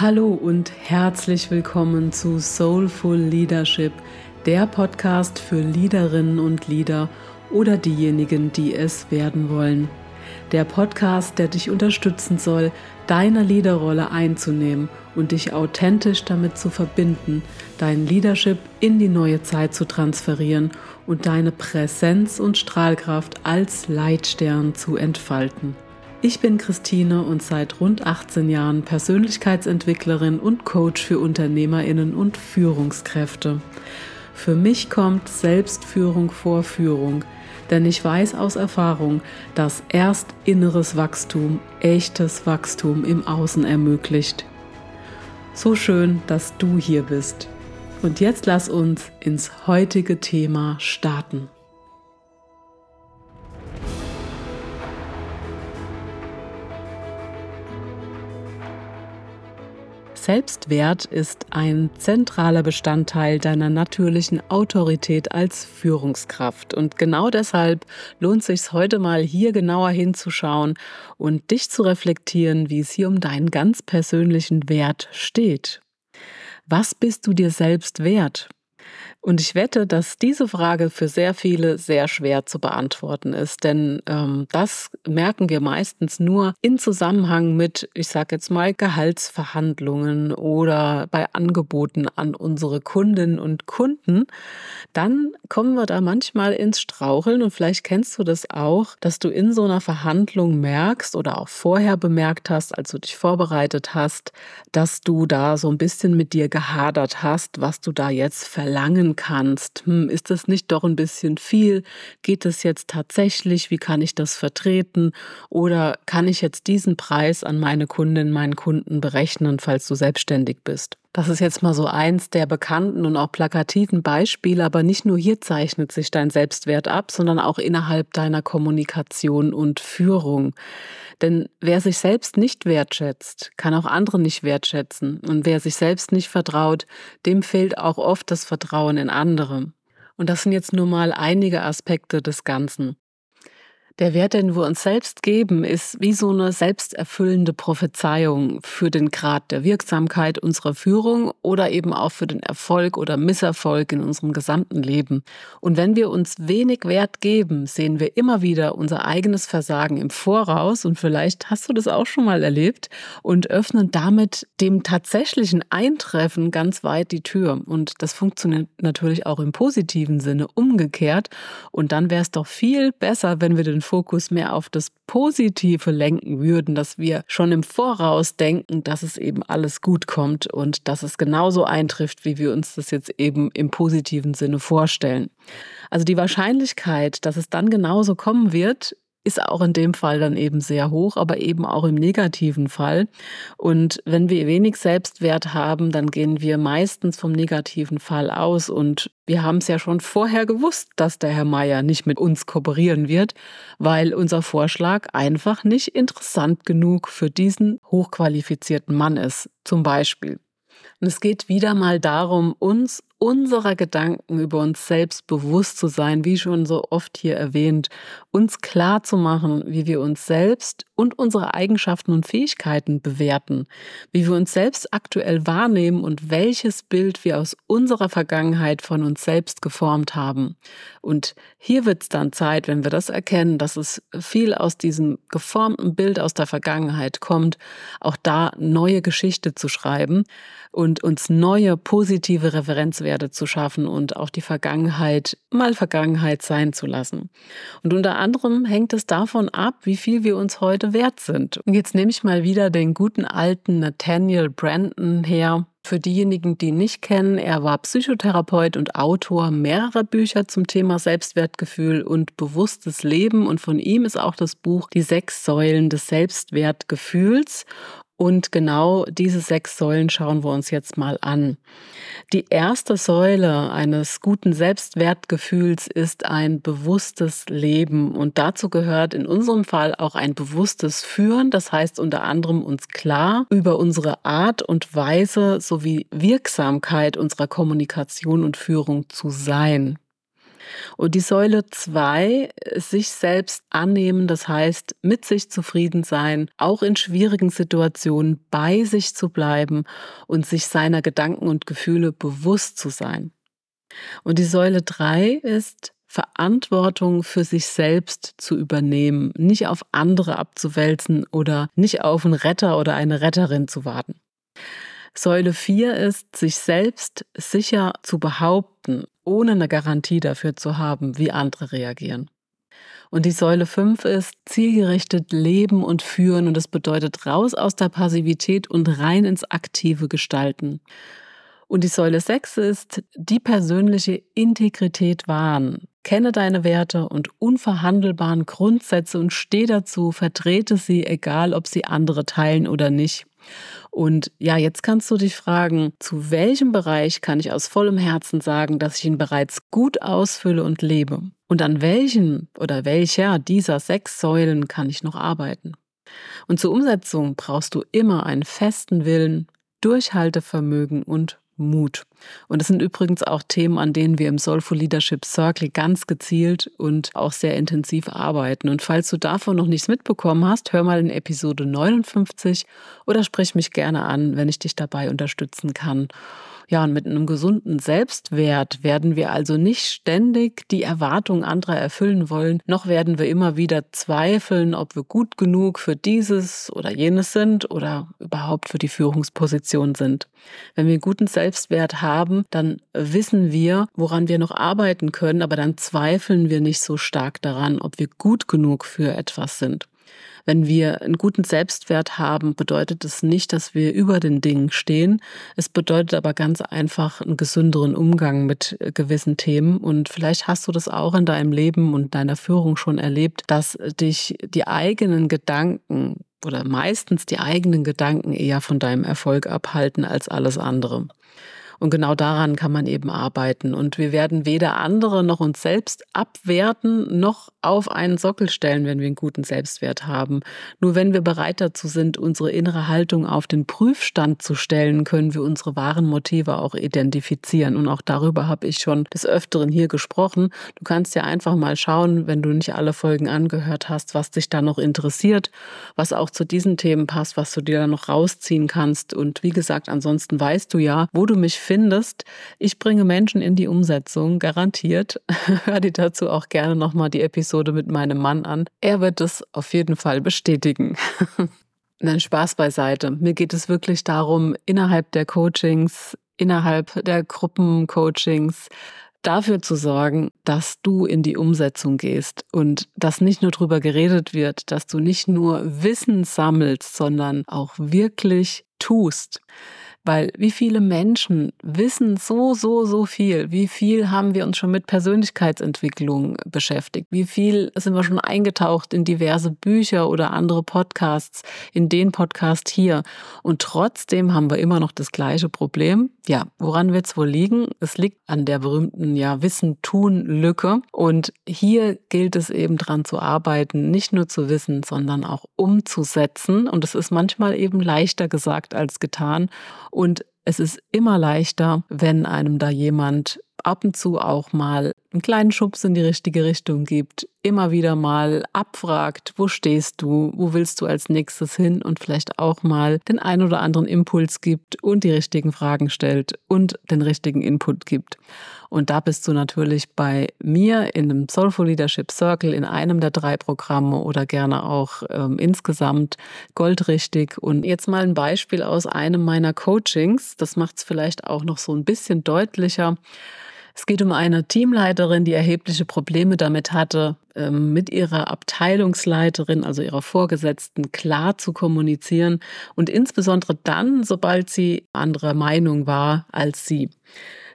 Hallo und herzlich willkommen zu Soulful Leadership, der Podcast für Leaderinnen und Leader oder diejenigen, die es werden wollen. Der Podcast, der dich unterstützen soll, deine Leaderrolle einzunehmen und dich authentisch damit zu verbinden, dein Leadership in die neue Zeit zu transferieren und deine Präsenz und Strahlkraft als Leitstern zu entfalten. Ich bin Christine und seit rund 18 Jahren Persönlichkeitsentwicklerin und Coach für Unternehmerinnen und Führungskräfte. Für mich kommt Selbstführung vor Führung, denn ich weiß aus Erfahrung, dass erst inneres Wachstum echtes Wachstum im Außen ermöglicht. So schön, dass du hier bist. Und jetzt lass uns ins heutige Thema starten. Selbstwert ist ein zentraler Bestandteil deiner natürlichen Autorität als Führungskraft. Und genau deshalb lohnt sich heute mal hier genauer hinzuschauen und dich zu reflektieren, wie es hier um deinen ganz persönlichen Wert steht. Was bist du dir selbst wert? Und ich wette, dass diese Frage für sehr viele sehr schwer zu beantworten ist, denn ähm, das merken wir meistens nur in Zusammenhang mit, ich sage jetzt mal, Gehaltsverhandlungen oder bei Angeboten an unsere Kundinnen und Kunden. Dann kommen wir da manchmal ins Straucheln. Und vielleicht kennst du das auch, dass du in so einer Verhandlung merkst oder auch vorher bemerkt hast, als du dich vorbereitet hast, dass du da so ein bisschen mit dir gehadert hast, was du da jetzt verlangen kannst. Hm, ist das nicht doch ein bisschen viel? Geht es jetzt tatsächlich? Wie kann ich das vertreten? Oder kann ich jetzt diesen Preis an meine Kundin, meinen Kunden berechnen, falls du selbstständig bist? Das ist jetzt mal so eins der bekannten und auch plakativen Beispiele, aber nicht nur hier zeichnet sich dein Selbstwert ab, sondern auch innerhalb deiner Kommunikation und Führung. Denn wer sich selbst nicht wertschätzt, kann auch andere nicht wertschätzen. Und wer sich selbst nicht vertraut, dem fehlt auch oft das Vertrauen in andere. Und das sind jetzt nur mal einige Aspekte des Ganzen. Der Wert, den wir uns selbst geben, ist wie so eine selbsterfüllende Prophezeiung für den Grad der Wirksamkeit unserer Führung oder eben auch für den Erfolg oder Misserfolg in unserem gesamten Leben. Und wenn wir uns wenig Wert geben, sehen wir immer wieder unser eigenes Versagen im Voraus und vielleicht hast du das auch schon mal erlebt und öffnen damit dem tatsächlichen Eintreffen ganz weit die Tür. Und das funktioniert natürlich auch im positiven Sinne umgekehrt. Und dann wäre es doch viel besser, wenn wir den Fokus mehr auf das Positive lenken würden, dass wir schon im Voraus denken, dass es eben alles gut kommt und dass es genauso eintrifft, wie wir uns das jetzt eben im positiven Sinne vorstellen. Also die Wahrscheinlichkeit, dass es dann genauso kommen wird, ist auch in dem Fall dann eben sehr hoch, aber eben auch im negativen Fall. Und wenn wir wenig Selbstwert haben, dann gehen wir meistens vom negativen Fall aus. Und wir haben es ja schon vorher gewusst, dass der Herr Meier nicht mit uns kooperieren wird, weil unser Vorschlag einfach nicht interessant genug für diesen hochqualifizierten Mann ist, zum Beispiel. Und es geht wieder mal darum, uns unserer Gedanken über uns selbst bewusst zu sein, wie schon so oft hier erwähnt, uns klar zu machen, wie wir uns selbst und unsere Eigenschaften und Fähigkeiten bewerten, wie wir uns selbst aktuell wahrnehmen und welches Bild wir aus unserer Vergangenheit von uns selbst geformt haben. Und hier wird es dann Zeit, wenn wir das erkennen, dass es viel aus diesem geformten Bild aus der Vergangenheit kommt, auch da neue Geschichte zu schreiben und uns neue positive Referenzwerte zu schaffen und auch die Vergangenheit mal Vergangenheit sein zu lassen. Und unter anderem hängt es davon ab, wie viel wir uns heute wert sind. Und jetzt nehme ich mal wieder den guten alten Nathaniel Brandon her. Für diejenigen, die ihn nicht kennen, er war Psychotherapeut und Autor mehrerer Bücher zum Thema Selbstwertgefühl und bewusstes Leben. Und von ihm ist auch das Buch Die sechs Säulen des Selbstwertgefühls. Und genau diese sechs Säulen schauen wir uns jetzt mal an. Die erste Säule eines guten Selbstwertgefühls ist ein bewusstes Leben. Und dazu gehört in unserem Fall auch ein bewusstes Führen. Das heißt unter anderem uns klar über unsere Art und Weise sowie Wirksamkeit unserer Kommunikation und Führung zu sein. Und die Säule 2, sich selbst annehmen, das heißt mit sich zufrieden sein, auch in schwierigen Situationen bei sich zu bleiben und sich seiner Gedanken und Gefühle bewusst zu sein. Und die Säule 3 ist Verantwortung für sich selbst zu übernehmen, nicht auf andere abzuwälzen oder nicht auf einen Retter oder eine Retterin zu warten. Säule 4 ist, sich selbst sicher zu behaupten, ohne eine Garantie dafür zu haben, wie andere reagieren. Und die Säule 5 ist zielgerichtet leben und führen und das bedeutet raus aus der Passivität und rein ins aktive Gestalten. Und die Säule 6 ist die persönliche Integrität wahren. Kenne deine Werte und unverhandelbaren Grundsätze und steh dazu, vertrete sie, egal ob sie andere teilen oder nicht. Und ja, jetzt kannst du dich fragen, zu welchem Bereich kann ich aus vollem Herzen sagen, dass ich ihn bereits gut ausfülle und lebe? Und an welchen oder welcher dieser sechs Säulen kann ich noch arbeiten? Und zur Umsetzung brauchst du immer einen festen Willen, Durchhaltevermögen und Mut. Und das sind übrigens auch Themen, an denen wir im Soulful Leadership Circle ganz gezielt und auch sehr intensiv arbeiten. Und falls du davon noch nichts mitbekommen hast, hör mal in Episode 59 oder sprich mich gerne an, wenn ich dich dabei unterstützen kann. Ja, und mit einem gesunden Selbstwert werden wir also nicht ständig die Erwartungen anderer erfüllen wollen, noch werden wir immer wieder zweifeln, ob wir gut genug für dieses oder jenes sind oder überhaupt für die Führungsposition sind. Wenn wir einen guten Selbstwert haben, dann wissen wir, woran wir noch arbeiten können, aber dann zweifeln wir nicht so stark daran, ob wir gut genug für etwas sind. Wenn wir einen guten Selbstwert haben, bedeutet es nicht, dass wir über den Dingen stehen. Es bedeutet aber ganz einfach einen gesünderen Umgang mit äh, gewissen Themen. Und vielleicht hast du das auch in deinem Leben und deiner Führung schon erlebt, dass dich die eigenen Gedanken oder meistens die eigenen Gedanken eher von deinem Erfolg abhalten als alles andere. Und genau daran kann man eben arbeiten. Und wir werden weder andere noch uns selbst abwerten, noch auf einen Sockel stellen, wenn wir einen guten Selbstwert haben. Nur wenn wir bereit dazu sind, unsere innere Haltung auf den Prüfstand zu stellen, können wir unsere wahren Motive auch identifizieren. Und auch darüber habe ich schon des Öfteren hier gesprochen. Du kannst ja einfach mal schauen, wenn du nicht alle Folgen angehört hast, was dich da noch interessiert, was auch zu diesen Themen passt, was du dir da noch rausziehen kannst. Und wie gesagt, ansonsten weißt du ja, wo du mich findest. Ich bringe Menschen in die Umsetzung, garantiert. Hör dir dazu auch gerne nochmal die Episode mit meinem Mann an. Er wird es auf jeden Fall bestätigen. Nein, Spaß beiseite. Mir geht es wirklich darum, innerhalb der Coachings, innerhalb der Gruppencoachings, dafür zu sorgen, dass du in die Umsetzung gehst und dass nicht nur darüber geredet wird, dass du nicht nur Wissen sammelst, sondern auch wirklich tust. Weil wie viele Menschen wissen so, so, so viel? Wie viel haben wir uns schon mit Persönlichkeitsentwicklung beschäftigt? Wie viel sind wir schon eingetaucht in diverse Bücher oder andere Podcasts, in den Podcast hier? Und trotzdem haben wir immer noch das gleiche Problem. Ja, woran wird es wohl liegen? Es liegt an der berühmten ja, Wissen-Tun-Lücke. Und hier gilt es eben dran zu arbeiten, nicht nur zu wissen, sondern auch umzusetzen. Und es ist manchmal eben leichter gesagt als getan. Und es ist immer leichter, wenn einem da jemand ab und zu auch mal einen kleinen Schubs in die richtige Richtung gibt, immer wieder mal abfragt, wo stehst du, wo willst du als nächstes hin und vielleicht auch mal den ein oder anderen Impuls gibt und die richtigen Fragen stellt und den richtigen Input gibt. Und da bist du natürlich bei mir in einem Soulful Leadership Circle in einem der drei Programme oder gerne auch ähm, insgesamt goldrichtig. Und jetzt mal ein Beispiel aus einem meiner Coachings. Das macht es vielleicht auch noch so ein bisschen deutlicher. Es geht um eine Teamleiterin, die erhebliche Probleme damit hatte, ähm, mit ihrer Abteilungsleiterin, also ihrer Vorgesetzten, klar zu kommunizieren und insbesondere dann, sobald sie anderer Meinung war als sie.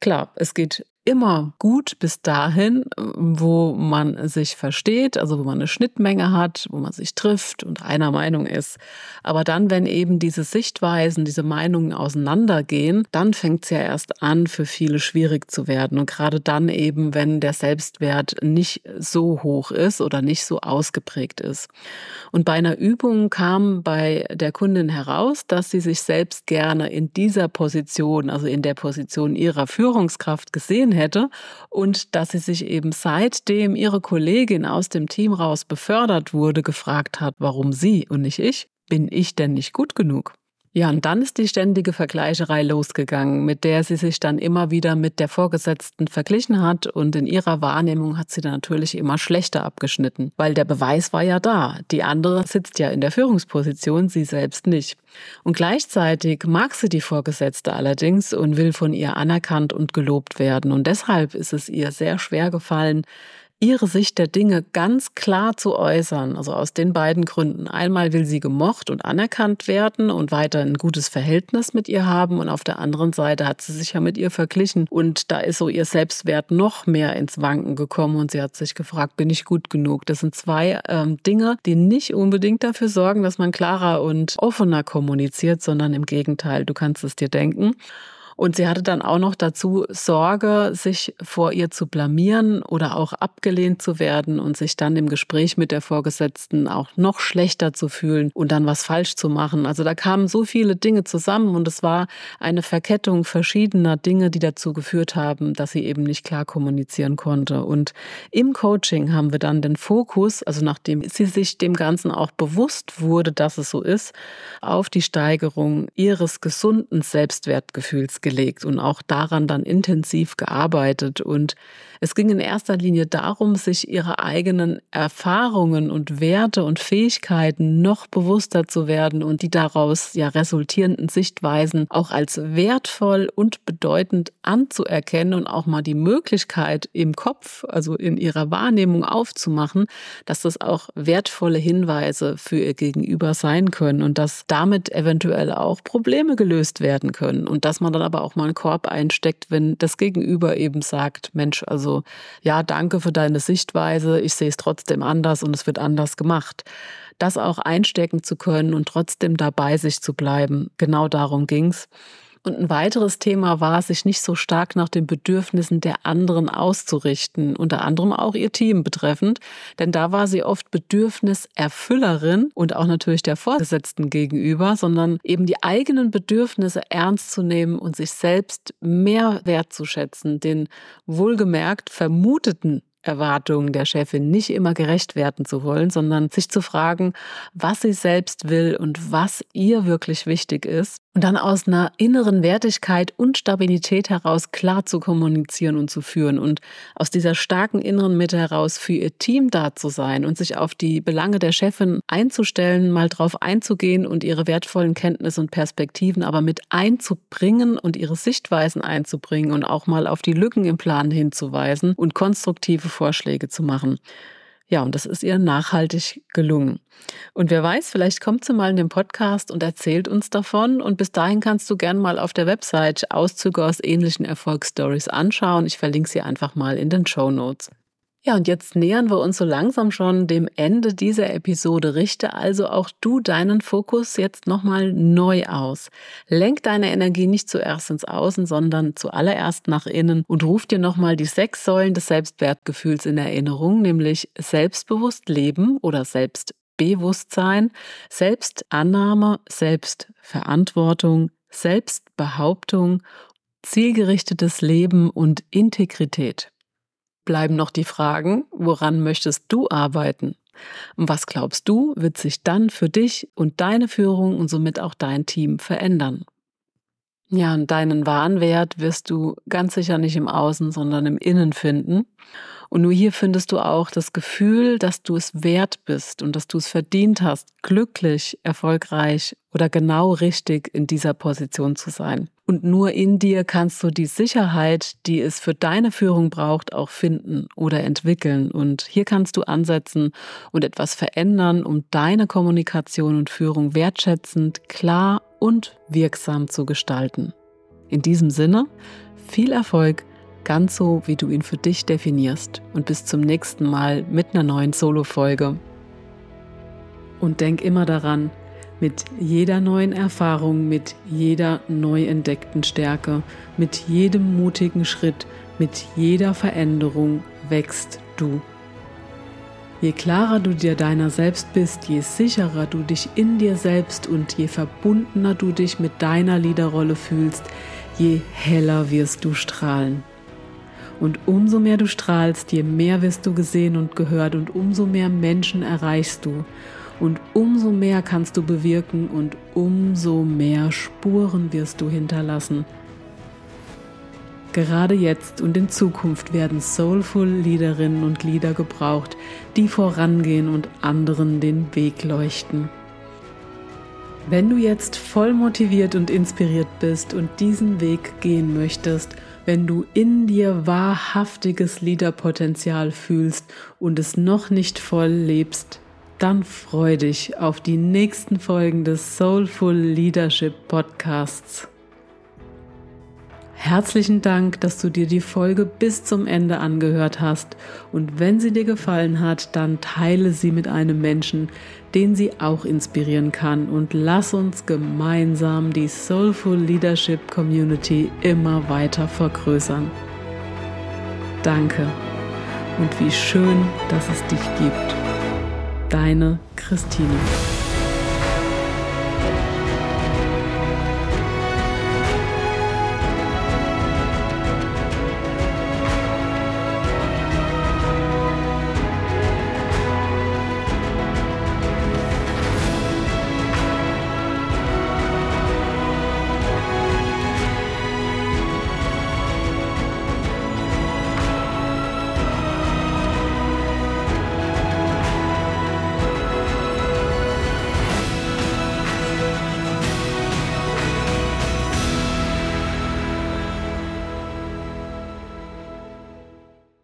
Klar, es geht immer gut bis dahin, wo man sich versteht, also wo man eine Schnittmenge hat, wo man sich trifft und einer Meinung ist. Aber dann, wenn eben diese Sichtweisen, diese Meinungen auseinandergehen, dann fängt es ja erst an, für viele schwierig zu werden. Und gerade dann eben, wenn der Selbstwert nicht so hoch ist oder nicht so ausgeprägt ist. Und bei einer Übung kam bei der Kundin heraus, dass sie sich selbst gerne in dieser Position, also in der Position ihrer Führungskraft gesehen hätte und dass sie sich eben seitdem ihre Kollegin aus dem Team raus befördert wurde, gefragt hat, warum sie und nicht ich. Bin ich denn nicht gut genug? Ja, und dann ist die ständige Vergleicherei losgegangen, mit der sie sich dann immer wieder mit der Vorgesetzten verglichen hat und in ihrer Wahrnehmung hat sie dann natürlich immer schlechter abgeschnitten, weil der Beweis war ja da. Die andere sitzt ja in der Führungsposition, sie selbst nicht. Und gleichzeitig mag sie die Vorgesetzte allerdings und will von ihr anerkannt und gelobt werden. Und deshalb ist es ihr sehr schwer gefallen, ihre Sicht der Dinge ganz klar zu äußern. Also aus den beiden Gründen. Einmal will sie gemocht und anerkannt werden und weiter ein gutes Verhältnis mit ihr haben. Und auf der anderen Seite hat sie sich ja mit ihr verglichen. Und da ist so ihr Selbstwert noch mehr ins Wanken gekommen. Und sie hat sich gefragt, bin ich gut genug? Das sind zwei ähm, Dinge, die nicht unbedingt dafür sorgen, dass man klarer und offener kommuniziert, sondern im Gegenteil. Du kannst es dir denken. Und sie hatte dann auch noch dazu Sorge, sich vor ihr zu blamieren oder auch abgelehnt zu werden und sich dann im Gespräch mit der Vorgesetzten auch noch schlechter zu fühlen und dann was falsch zu machen. Also da kamen so viele Dinge zusammen und es war eine Verkettung verschiedener Dinge, die dazu geführt haben, dass sie eben nicht klar kommunizieren konnte. Und im Coaching haben wir dann den Fokus, also nachdem sie sich dem Ganzen auch bewusst wurde, dass es so ist, auf die Steigerung ihres gesunden Selbstwertgefühls gelegt und auch daran dann intensiv gearbeitet. Und es ging in erster Linie darum, sich ihre eigenen Erfahrungen und Werte und Fähigkeiten noch bewusster zu werden und die daraus ja resultierenden Sichtweisen auch als wertvoll und bedeutend anzuerkennen und auch mal die Möglichkeit im Kopf, also in ihrer Wahrnehmung aufzumachen, dass das auch wertvolle Hinweise für ihr Gegenüber sein können und dass damit eventuell auch Probleme gelöst werden können und dass man dann aber aber auch mal einen Korb einsteckt, wenn das Gegenüber eben sagt, Mensch, also ja, danke für deine Sichtweise, ich sehe es trotzdem anders und es wird anders gemacht. Das auch einstecken zu können und trotzdem dabei sich zu bleiben, genau darum ging's. Und ein weiteres Thema war, sich nicht so stark nach den Bedürfnissen der anderen auszurichten, unter anderem auch ihr Team betreffend, denn da war sie oft Bedürfniserfüllerin und auch natürlich der Vorgesetzten gegenüber, sondern eben die eigenen Bedürfnisse ernst zu nehmen und sich selbst mehr wertzuschätzen, den wohlgemerkt vermuteten Erwartungen der Chefin nicht immer gerecht werden zu wollen, sondern sich zu fragen, was sie selbst will und was ihr wirklich wichtig ist und dann aus einer inneren Wertigkeit und Stabilität heraus klar zu kommunizieren und zu führen und aus dieser starken inneren Mitte heraus für ihr Team da zu sein und sich auf die Belange der Chefin einzustellen, mal drauf einzugehen und ihre wertvollen Kenntnisse und Perspektiven aber mit einzubringen und ihre Sichtweisen einzubringen und auch mal auf die Lücken im Plan hinzuweisen und konstruktive Vorschläge zu machen. Ja, und das ist ihr nachhaltig gelungen. Und wer weiß, vielleicht kommt sie mal in den Podcast und erzählt uns davon. Und bis dahin kannst du gern mal auf der Website Auszüge aus ähnlichen Erfolgsstories anschauen. Ich verlinke sie einfach mal in den Show Notes. Ja, und jetzt nähern wir uns so langsam schon dem Ende dieser Episode. Richte also auch du deinen Fokus jetzt nochmal neu aus. Lenk deine Energie nicht zuerst ins Außen, sondern zuallererst nach innen und ruf dir nochmal die sechs Säulen des Selbstwertgefühls in Erinnerung, nämlich selbstbewusst leben oder Selbstbewusstsein, Selbstannahme, Selbstverantwortung, Selbstbehauptung, zielgerichtetes Leben und Integrität bleiben noch die Fragen, woran möchtest du arbeiten? Und was glaubst du, wird sich dann für dich und deine Führung und somit auch dein Team verändern? Ja, und deinen wahren Wert wirst du ganz sicher nicht im Außen, sondern im Innen finden. Und nur hier findest du auch das Gefühl, dass du es wert bist und dass du es verdient hast, glücklich, erfolgreich oder genau richtig in dieser Position zu sein. Und nur in dir kannst du die Sicherheit, die es für deine Führung braucht, auch finden oder entwickeln. Und hier kannst du ansetzen und etwas verändern, um deine Kommunikation und Führung wertschätzend, klar und wirksam zu gestalten. In diesem Sinne, viel Erfolg ganz so, wie du ihn für dich definierst. Und bis zum nächsten Mal mit einer neuen Solo-Folge. Und denk immer daran, mit jeder neuen Erfahrung, mit jeder neu entdeckten Stärke, mit jedem mutigen Schritt, mit jeder Veränderung wächst du. Je klarer du dir deiner selbst bist, je sicherer du dich in dir selbst und je verbundener du dich mit deiner Liederrolle fühlst, je heller wirst du strahlen. Und umso mehr du strahlst, je mehr wirst du gesehen und gehört und umso mehr Menschen erreichst du. Und umso mehr kannst du bewirken und umso mehr Spuren wirst du hinterlassen. Gerade jetzt und in Zukunft werden soulful Liederinnen und Lieder gebraucht, die vorangehen und anderen den Weg leuchten. Wenn du jetzt voll motiviert und inspiriert bist und diesen Weg gehen möchtest, wenn du in dir wahrhaftiges Liederpotenzial fühlst und es noch nicht voll lebst, dann freu dich auf die nächsten Folgen des Soulful Leadership Podcasts. Herzlichen Dank, dass du dir die Folge bis zum Ende angehört hast und wenn sie dir gefallen hat, dann teile sie mit einem Menschen, den sie auch inspirieren kann und lass uns gemeinsam die Soulful Leadership Community immer weiter vergrößern. Danke und wie schön, dass es dich gibt. Deine Christine.